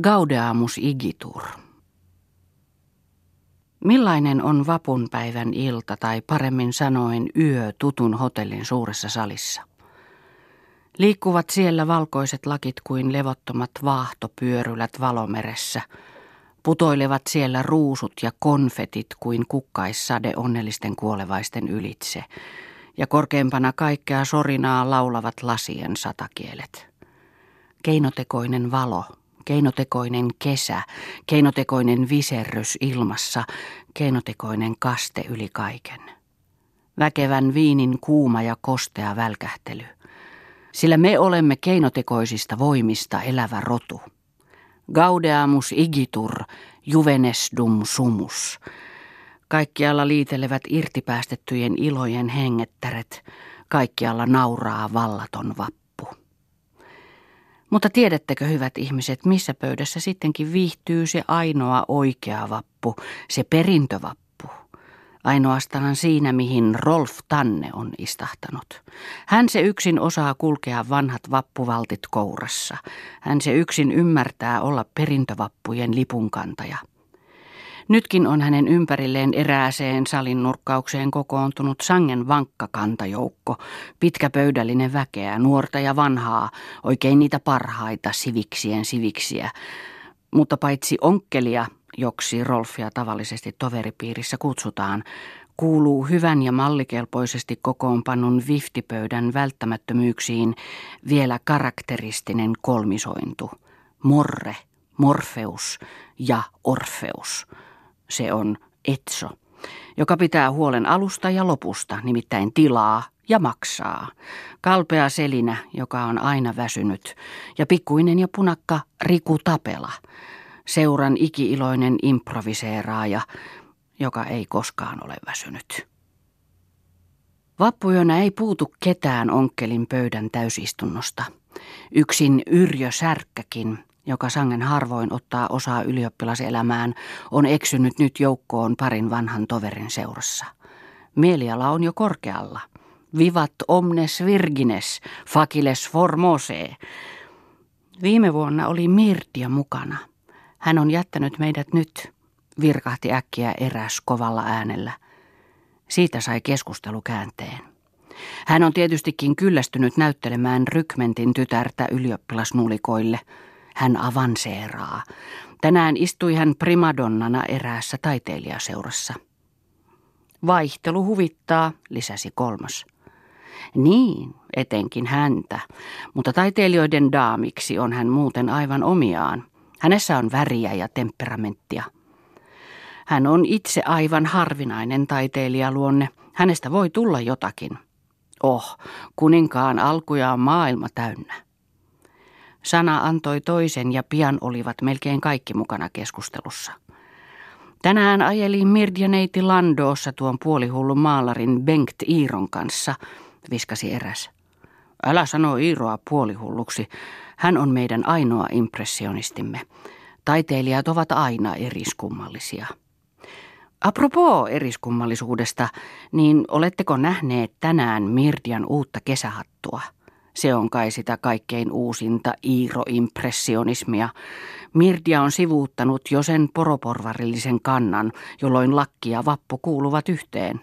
Gaudeamus igitur. Millainen on vapunpäivän ilta tai paremmin sanoen yö tutun hotellin suuressa salissa? Liikkuvat siellä valkoiset lakit kuin levottomat vaahtopyörylät valomeressä. Putoilevat siellä ruusut ja konfetit kuin kukkaissade onnellisten kuolevaisten ylitse. Ja korkeimpana kaikkea sorinaa laulavat lasien satakielet. Keinotekoinen valo keinotekoinen kesä, keinotekoinen viserrys ilmassa, keinotekoinen kaste yli kaiken. Väkevän viinin kuuma ja kostea välkähtely. Sillä me olemme keinotekoisista voimista elävä rotu. Gaudeamus igitur, juvenesdum sumus. Kaikkialla liitelevät irtipäästettyjen ilojen hengettäret, kaikkialla nauraa vallaton vappu. Mutta tiedättekö, hyvät ihmiset, missä pöydässä sittenkin viihtyy se ainoa oikea vappu, se perintövappu? Ainoastaan siinä, mihin Rolf Tanne on istahtanut. Hän se yksin osaa kulkea vanhat vappuvaltit kourassa. Hän se yksin ymmärtää olla perintövappujen lipunkantaja. Nytkin on hänen ympärilleen erääseen salin nurkkaukseen kokoontunut sangen vankka kantajoukko, pitkäpöydällinen väkeä, nuorta ja vanhaa, oikein niitä parhaita siviksien siviksiä. Mutta paitsi onkkelia, joksi Rolfia tavallisesti toveripiirissä kutsutaan, kuuluu hyvän ja mallikelpoisesti kokoonpannun viftipöydän välttämättömyyksiin vielä karakteristinen kolmisointu. Morre, Morfeus ja Orfeus – se on Etso, joka pitää huolen alusta ja lopusta, nimittäin tilaa ja maksaa. Kalpea Selinä, joka on aina väsynyt, ja pikkuinen ja punakka Riku Tapela, seuran ikiiloinen improviseeraaja, joka ei koskaan ole väsynyt. Vappuyönä ei puutu ketään onkelin pöydän täysistunnosta. Yksin Yrjö Särkkäkin, joka sangen harvoin ottaa osaa ylioppilaselämään, on eksynyt nyt joukkoon parin vanhan toverin seurassa. Mieliala on jo korkealla. Vivat omnes virgines, faciles formose. Viime vuonna oli Mirtia mukana. Hän on jättänyt meidät nyt, virkahti äkkiä eräs kovalla äänellä. Siitä sai keskustelu käänteen. Hän on tietystikin kyllästynyt näyttelemään rykmentin tytärtä ylioppilasnulikoille – hän avanseeraa. Tänään istui hän primadonnana eräässä taiteilijaseurassa. Vaihtelu huvittaa, lisäsi kolmas. Niin, etenkin häntä, mutta taiteilijoiden daamiksi on hän muuten aivan omiaan. Hänessä on väriä ja temperamenttia. Hän on itse aivan harvinainen taiteilijaluonne. Hänestä voi tulla jotakin. Oh, kuninkaan alkuja on maailma täynnä. Sana antoi toisen ja pian olivat melkein kaikki mukana keskustelussa. Tänään ajeli Mirdianeiti Landoossa tuon puolihullun maalarin Bengt Iiron kanssa, viskasi eräs. Älä sano Iiroa puolihulluksi. Hän on meidän ainoa impressionistimme. Taiteilijat ovat aina eriskummallisia. Apropos eriskummallisuudesta, niin oletteko nähneet tänään Mirdian uutta kesähattua? Se on kai sitä kaikkein uusinta Iiro-impressionismia. Mirdia on sivuuttanut jo sen poroporvarillisen kannan, jolloin lakki ja vappu kuuluvat yhteen.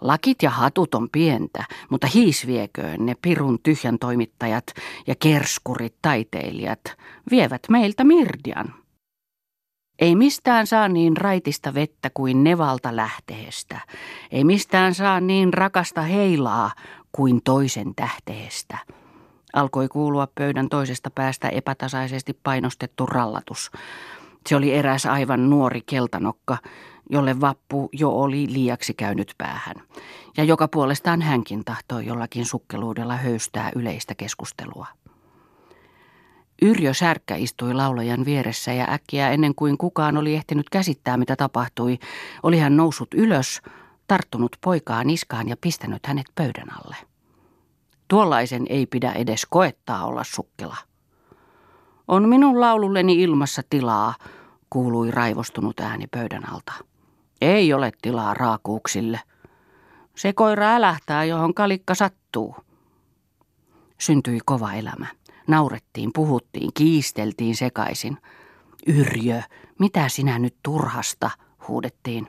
Lakit ja hatut on pientä, mutta hiisvieköön ne pirun tyhjän toimittajat ja kerskurit taiteilijat vievät meiltä Mirdian. Ei mistään saa niin raitista vettä kuin nevalta lähteestä. Ei mistään saa niin rakasta heilaa kuin toisen tähteestä. Alkoi kuulua pöydän toisesta päästä epätasaisesti painostettu rallatus. Se oli eräs aivan nuori keltanokka, jolle vappu jo oli liiaksi käynyt päähän, ja joka puolestaan hänkin tahtoi jollakin sukkeluudella höystää yleistä keskustelua. Yrjö Särkkä istui laulajan vieressä ja äkkiä ennen kuin kukaan oli ehtinyt käsittää, mitä tapahtui, oli hän noussut ylös, tarttunut poikaa niskaan ja pistänyt hänet pöydän alle. Tuollaisen ei pidä edes koettaa olla sukkela. On minun laululleni ilmassa tilaa, kuului raivostunut ääni pöydän alta. Ei ole tilaa raakuuksille. Se koira älähtää, johon kalikka sattuu. Syntyi kova elämä. Naurettiin, puhuttiin, kiisteltiin sekaisin. Yrjö, mitä sinä nyt turhasta, huudettiin.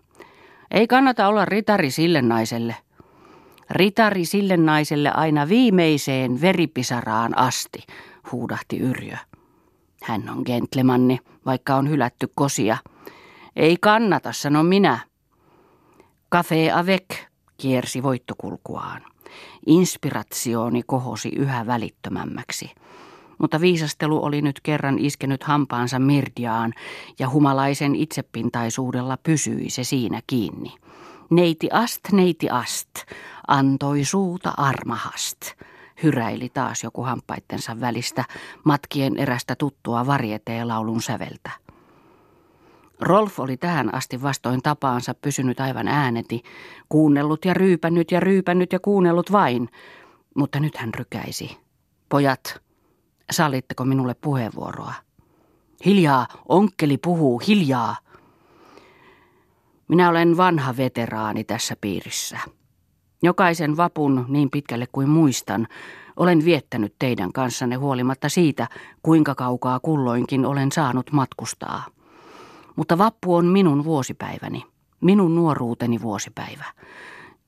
Ei kannata olla ritari sille naiselle. Ritari sille naiselle aina viimeiseen veripisaraan asti, huudahti Yrjö. Hän on gentlemanni, vaikka on hylätty kosia. Ei kannata, sano minä. Café avec kiersi voittokulkuaan. Inspiratiooni kohosi yhä välittömämmäksi. Mutta viisastelu oli nyt kerran iskenyt hampaansa Mirdiaan ja humalaisen itsepintaisuudella pysyi se siinä kiinni. Neiti ast, neiti ast, antoi suuta armahast, hyräili taas joku hampaittensa välistä matkien erästä tuttua varieteelaulun säveltä. Rolf oli tähän asti vastoin tapaansa pysynyt aivan ääneti, kuunnellut ja ryypännyt ja ryypännyt ja kuunnellut vain, mutta nyt hän rykäisi. Pojat, sallitteko minulle puheenvuoroa? Hiljaa, onkkeli puhuu, hiljaa. Minä olen vanha veteraani tässä piirissä. Jokaisen vapun, niin pitkälle kuin muistan, olen viettänyt teidän kanssanne huolimatta siitä, kuinka kaukaa kulloinkin olen saanut matkustaa. Mutta vappu on minun vuosipäiväni, minun nuoruuteni vuosipäivä.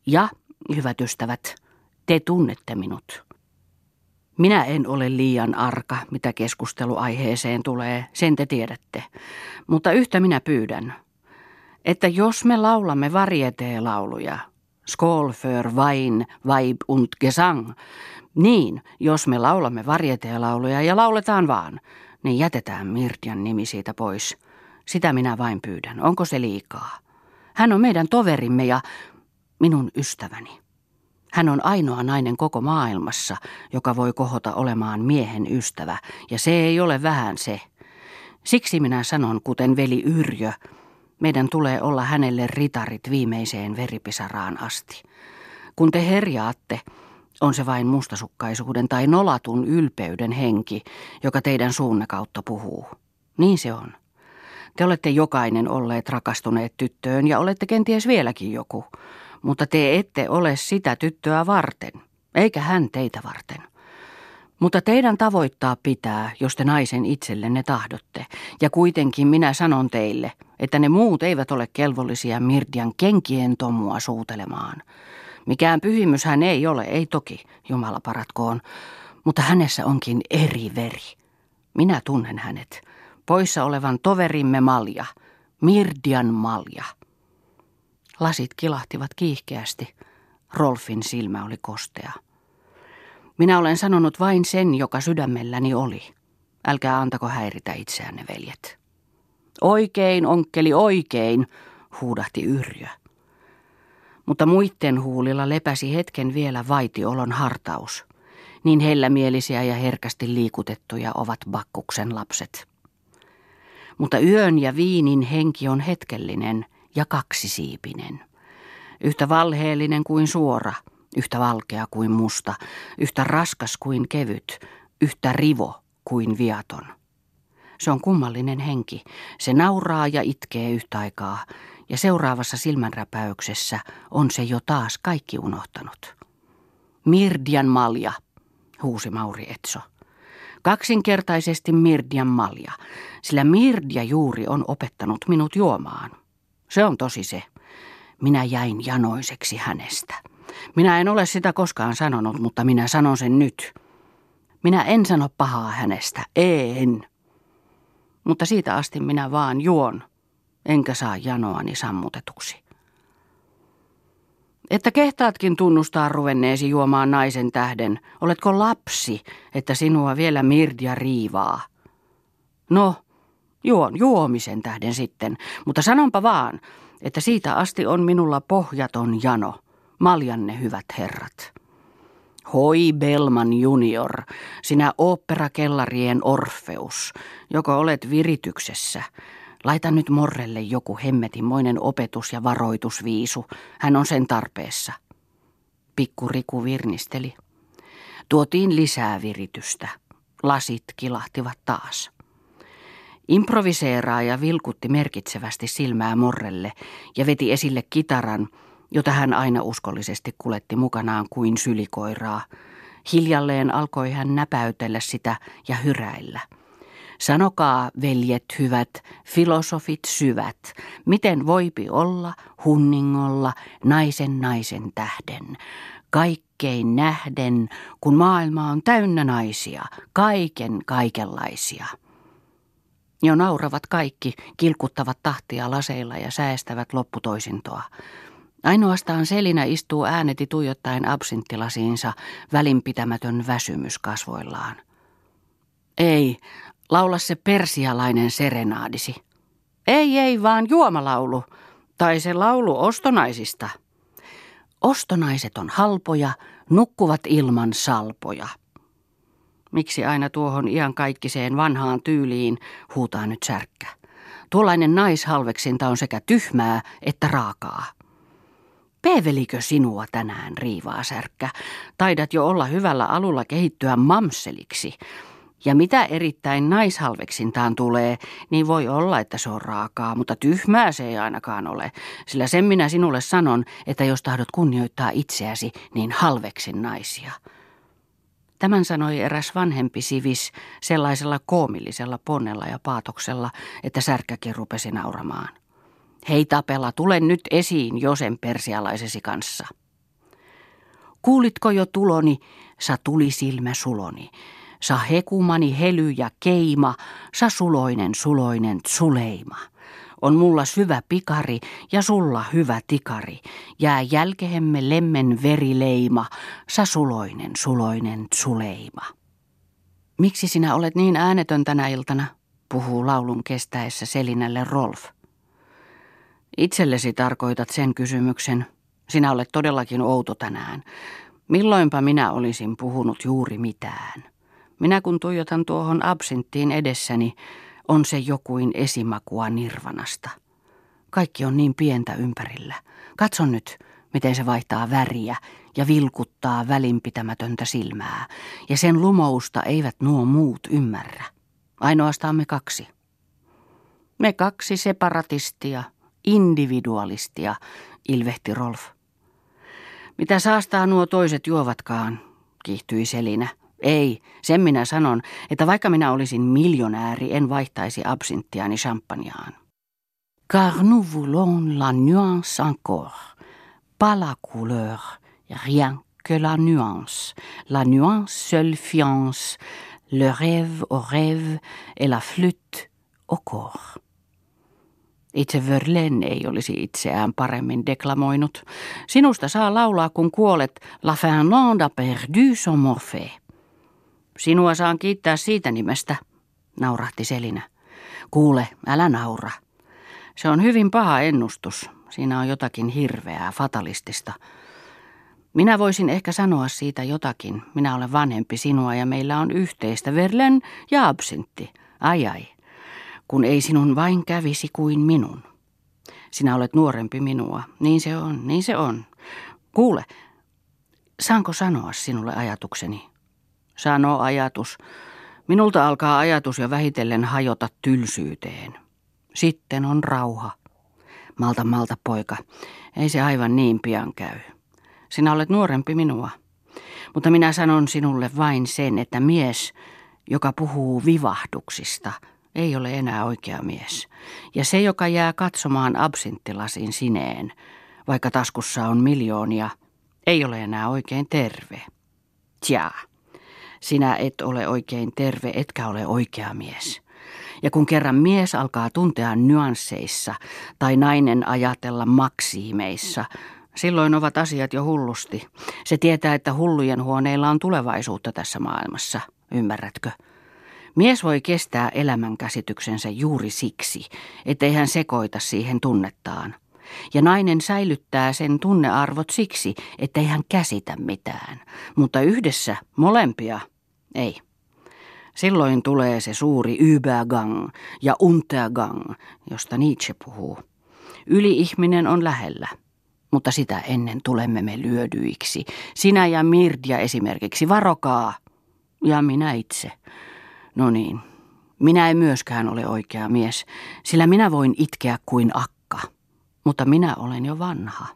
Ja, hyvät ystävät, te tunnette minut. Minä en ole liian arka, mitä keskusteluaiheeseen tulee, sen te tiedätte. Mutta yhtä minä pyydän, että jos me laulamme varieteelauluja, Skål för Wein, Weib und Gesang, niin, jos me laulamme varieteelauluja ja lauletaan vaan, niin jätetään Mirtian nimi siitä pois – sitä minä vain pyydän. Onko se liikaa? Hän on meidän toverimme ja minun ystäväni. Hän on ainoa nainen koko maailmassa, joka voi kohota olemaan miehen ystävä, ja se ei ole vähän se. Siksi minä sanon, kuten veli Yrjö, meidän tulee olla hänelle ritarit viimeiseen veripisaraan asti. Kun te herjaatte, on se vain mustasukkaisuuden tai nolatun ylpeyden henki, joka teidän suunne kautta puhuu. Niin se on. Te olette jokainen olleet rakastuneet tyttöön ja olette kenties vieläkin joku, mutta te ette ole sitä tyttöä varten, eikä hän teitä varten. Mutta teidän tavoittaa pitää, jos te naisen itsellenne tahdotte, ja kuitenkin minä sanon teille, että ne muut eivät ole kelvollisia Mirdian kenkien tomua suutelemaan. Mikään pyhimys hän ei ole, ei toki, Jumala paratkoon, mutta hänessä onkin eri veri. Minä tunnen hänet poissa olevan toverimme malja, Mirdian malja. Lasit kilahtivat kiihkeästi. Rolfin silmä oli kostea. Minä olen sanonut vain sen, joka sydämelläni oli. Älkää antako häiritä itseänne, veljet. Oikein, onkkeli, oikein, huudahti Yrjö. Mutta muitten huulilla lepäsi hetken vielä vaitiolon hartaus. Niin hellämielisiä ja herkästi liikutettuja ovat Bakkuksen lapset mutta yön ja viinin henki on hetkellinen ja kaksisiipinen. Yhtä valheellinen kuin suora, yhtä valkea kuin musta, yhtä raskas kuin kevyt, yhtä rivo kuin viaton. Se on kummallinen henki. Se nauraa ja itkee yhtä aikaa, ja seuraavassa silmänräpäyksessä on se jo taas kaikki unohtanut. Mirdian malja, huusi Mauri Etso. Kaksinkertaisesti Mirdian malja, sillä Mirdia juuri on opettanut minut juomaan. Se on tosi se. Minä jäin janoiseksi hänestä. Minä en ole sitä koskaan sanonut, mutta minä sanon sen nyt. Minä en sano pahaa hänestä, en. Mutta siitä asti minä vaan juon, enkä saa janoani sammutetuksi. Että kehtaatkin tunnustaa ruvenneesi juomaan naisen tähden. Oletko lapsi, että sinua vielä Mirdia riivaa? No, juon juomisen tähden sitten, mutta sanonpa vaan, että siitä asti on minulla pohjaton jano. Maljanne hyvät herrat. Hoi Belman junior, sinä oopperakellarien Orfeus, joko olet virityksessä – Laita nyt Morrelle joku hemmetimoinen opetus ja varoitusviisu. Hän on sen tarpeessa. Pikku Riku virnisteli. Tuotiin lisää viritystä. Lasit kilahtivat taas. Improviseeraaja vilkutti merkitsevästi silmää Morrelle ja veti esille kitaran, jota hän aina uskollisesti kuletti mukanaan kuin sylikoiraa, Hiljalleen alkoi hän näpäytellä sitä ja hyräillä. Sanokaa, veljet hyvät, filosofit syvät, miten voipi olla hunningolla naisen naisen tähden, kaikkein nähden, kun maailma on täynnä naisia, kaiken kaikenlaisia. Jo nauravat kaikki, kilkuttavat tahtia laseilla ja säästävät lopputoisintoa. Ainoastaan Selinä istuu ääneti tuijottaen absinttilasiinsa, välinpitämätön väsymys kasvoillaan. Ei, laula se persialainen serenaadisi. Ei, ei, vaan juomalaulu. Tai se laulu ostonaisista. Ostonaiset on halpoja, nukkuvat ilman salpoja. Miksi aina tuohon kaikkiseen vanhaan tyyliin, huutaa nyt särkkä. Tuollainen naishalveksinta on sekä tyhmää että raakaa. Peevelikö sinua tänään, riivaa särkkä? Taidat jo olla hyvällä alulla kehittyä mamseliksi. Ja mitä erittäin naishalveksintaan tulee, niin voi olla, että se on raakaa, mutta tyhmää se ei ainakaan ole. Sillä sen minä sinulle sanon, että jos tahdot kunnioittaa itseäsi, niin halveksin naisia. Tämän sanoi eräs vanhempi sivis sellaisella koomillisella ponnella ja paatoksella, että särkkäkin rupesi nauramaan. Hei tapella, tule nyt esiin Josen persialaisesi kanssa. Kuulitko jo tuloni, sa tuli silmä suloni. Sa hekumani hely ja keima, sa suloinen suloinen suleima. On mulla syvä pikari ja sulla hyvä tikari. Jää jälkehemme lemmen verileima, sa suloinen suloinen suleima. Miksi sinä olet niin äänetön tänä iltana, puhuu laulun kestäessä Selinälle Rolf. Itsellesi tarkoitat sen kysymyksen. Sinä olet todellakin outo tänään. Milloinpa minä olisin puhunut juuri mitään? Minä kun tuijotan tuohon absinttiin edessäni, on se jokuin esimakua nirvanasta. Kaikki on niin pientä ympärillä. Katso nyt, miten se vaihtaa väriä ja vilkuttaa välinpitämätöntä silmää, ja sen lumousta eivät nuo muut ymmärrä. Ainoastaan me kaksi. Me kaksi separatistia, individualistia, ilvehti Rolf. Mitä saastaa nuo toiset juovatkaan, kiihtyi Selinä. Ei, sen minä sanon, että vaikka minä olisin miljonääri, en vaihtaisi absinttiani champagneaan. Car nous voulons la nuance encore, pas la couleur, rien que la nuance, la nuance seule fiance, le rêve au rêve et la flûte au corps. Itse Verlaine ei olisi itseään paremmin deklamoinut. Sinusta saa laulaa, kun kuolet. La Finlande a perdu son morphée. Sinua saan kiittää siitä nimestä, naurahti Selinä. Kuule, älä naura. Se on hyvin paha ennustus. Siinä on jotakin hirveää, fatalistista. Minä voisin ehkä sanoa siitä jotakin. Minä olen vanhempi sinua ja meillä on yhteistä Verlen ja absintti. Ai ai kun ei sinun vain kävisi kuin minun. Sinä olet nuorempi minua. Niin se on, niin se on. Kuule, saanko sanoa sinulle ajatukseni? Sano ajatus. Minulta alkaa ajatus jo vähitellen hajota tylsyyteen. Sitten on rauha. Malta, malta, poika. Ei se aivan niin pian käy. Sinä olet nuorempi minua. Mutta minä sanon sinulle vain sen, että mies, joka puhuu vivahduksista – ei ole enää oikea mies. Ja se, joka jää katsomaan absinttilasin sineen, vaikka taskussa on miljoonia, ei ole enää oikein terve. Tja, sinä et ole oikein terve, etkä ole oikea mies. Ja kun kerran mies alkaa tuntea nyansseissa tai nainen ajatella maksiimeissa, silloin ovat asiat jo hullusti. Se tietää, että hullujen huoneilla on tulevaisuutta tässä maailmassa, ymmärrätkö? Mies voi kestää elämänkäsityksensä juuri siksi, ettei hän sekoita siihen tunnettaan. Ja nainen säilyttää sen tunnearvot siksi, ettei hän käsitä mitään. Mutta yhdessä molempia ei. Silloin tulee se suuri Übergang ja Untergang, josta Nietzsche puhuu. Yli-ihminen on lähellä, mutta sitä ennen tulemme me lyödyiksi. Sinä ja Mirdia esimerkiksi, varokaa. Ja minä itse. No niin, minä en myöskään ole oikea mies, sillä minä voin itkeä kuin akka, mutta minä olen jo vanha.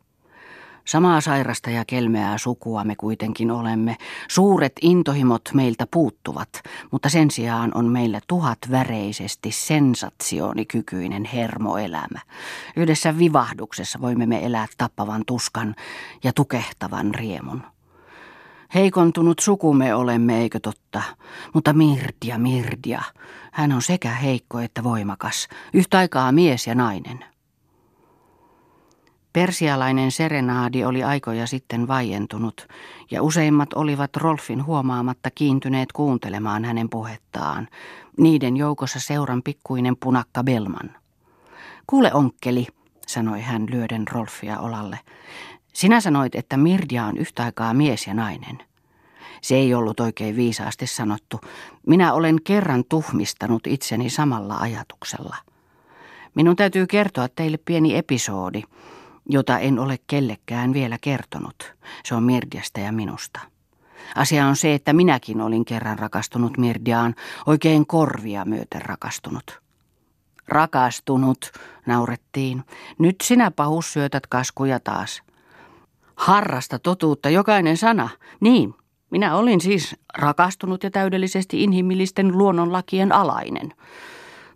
Samaa sairasta ja kelmeää sukua me kuitenkin olemme. Suuret intohimot meiltä puuttuvat, mutta sen sijaan on meillä tuhatväreisesti sensatsioonikykyinen hermoelämä. Yhdessä vivahduksessa voimme me elää tappavan tuskan ja tukehtavan riemun. Heikontunut sukumme olemme, eikö totta? Mutta Mirdia, Mirdia, hän on sekä heikko että voimakas, yhtä aikaa mies ja nainen. Persialainen serenaadi oli aikoja sitten vaientunut, ja useimmat olivat Rolfin huomaamatta kiintyneet kuuntelemaan hänen puhettaan, niiden joukossa seuran pikkuinen punakka Belman. Kuule onkkeli, sanoi hän lyöden Rolfia olalle. Sinä sanoit, että Mirdia on yhtä aikaa mies ja nainen. Se ei ollut oikein viisaasti sanottu. Minä olen kerran tuhmistanut itseni samalla ajatuksella. Minun täytyy kertoa teille pieni episodi, jota en ole kellekään vielä kertonut. Se on Mirdiasta ja minusta. Asia on se, että minäkin olin kerran rakastunut Mirdiaan, oikein korvia myöten rakastunut. Rakastunut, naurettiin. Nyt sinä pahus syötät kaskuja taas. Harrasta totuutta jokainen sana. Niin, minä olin siis rakastunut ja täydellisesti inhimillisten luonnonlakien alainen.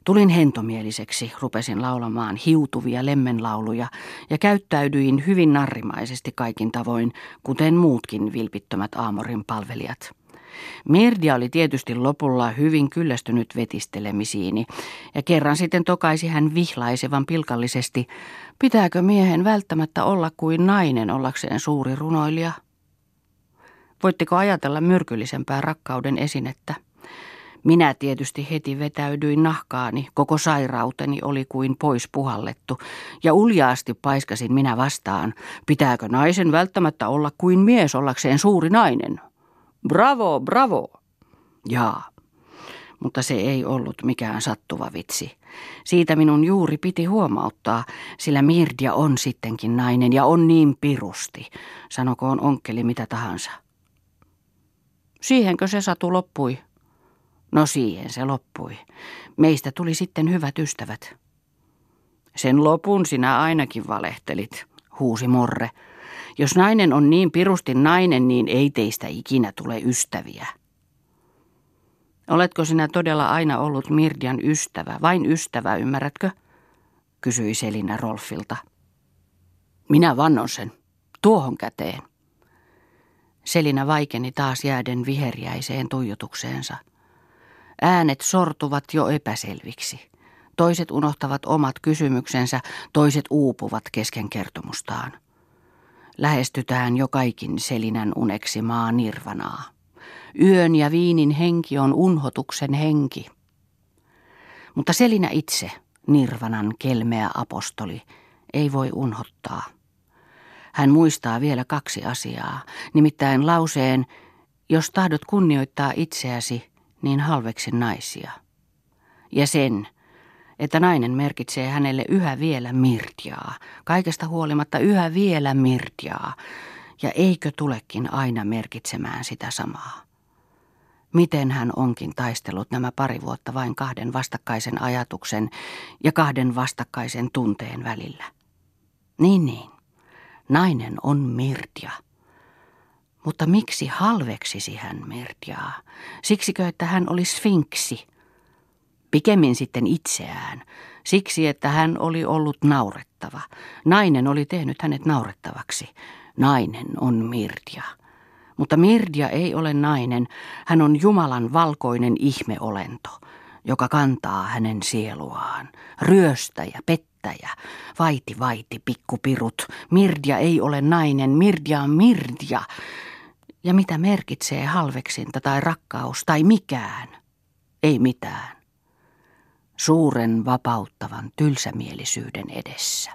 Tulin hentomieliseksi, rupesin laulamaan hiutuvia lemmenlauluja ja käyttäydyin hyvin narrimaisesti kaikin tavoin, kuten muutkin vilpittömät Aamorin palvelijat. Mirdia oli tietysti lopulla hyvin kyllästynyt vetistelemisiini, ja kerran sitten tokaisi hän vihlaisevan pilkallisesti, pitääkö miehen välttämättä olla kuin nainen ollakseen suuri runoilija? Voitteko ajatella myrkyllisempää rakkauden esinettä? Minä tietysti heti vetäydyin nahkaani, koko sairauteni oli kuin pois puhallettu, ja uljaasti paiskasin minä vastaan, pitääkö naisen välttämättä olla kuin mies ollakseen suuri nainen? Bravo, bravo! Jaa, mutta se ei ollut mikään sattuva vitsi. Siitä minun juuri piti huomauttaa, sillä Mirdia on sittenkin nainen ja on niin pirusti, sanokoon onkkeli mitä tahansa. Siihenkö se satu loppui? No siihen se loppui. Meistä tuli sitten hyvät ystävät. Sen lopun sinä ainakin valehtelit, huusi Morre. Jos nainen on niin pirusti nainen, niin ei teistä ikinä tule ystäviä. Oletko sinä todella aina ollut Mirdian ystävä, vain ystävä, ymmärrätkö? kysyi Selina Rolfilta. Minä vannon sen, tuohon käteen. Selina vaikeni taas jääden viheriäiseen tuijotukseensa. Äänet sortuvat jo epäselviksi. Toiset unohtavat omat kysymyksensä, toiset uupuvat kesken kertomustaan. Lähestytään jo kaikin Selinän uneksimaa nirvanaa. Yön ja viinin henki on unhotuksen henki. Mutta Selinä itse, nirvanan kelmeä apostoli, ei voi unhottaa. Hän muistaa vielä kaksi asiaa, nimittäin lauseen, jos tahdot kunnioittaa itseäsi, niin halveksi naisia. Ja sen, että nainen merkitsee hänelle yhä vielä mirtiaa, kaikesta huolimatta yhä vielä mirtiaa, ja eikö tulekin aina merkitsemään sitä samaa. Miten hän onkin taistellut nämä pari vuotta vain kahden vastakkaisen ajatuksen ja kahden vastakkaisen tunteen välillä. Niin niin. Nainen on Mirtia. Mutta miksi halveksisi hän Mirtiaa? Siksikö, että hän oli sfinksi? Pikemmin sitten itseään. Siksi, että hän oli ollut naurettava. Nainen oli tehnyt hänet naurettavaksi. Nainen on Mirtia. Mutta Mirdia ei ole nainen, hän on Jumalan valkoinen ihmeolento, joka kantaa hänen sieluaan. Ryöstäjä, pettäjä. Vaiti, vaiti, pikkupirut. Mirdia ei ole nainen, Mirdia on Mirdia. Ja mitä merkitsee halveksinta tai rakkaus tai mikään? Ei mitään. Suuren vapauttavan tylsämielisyyden edessä.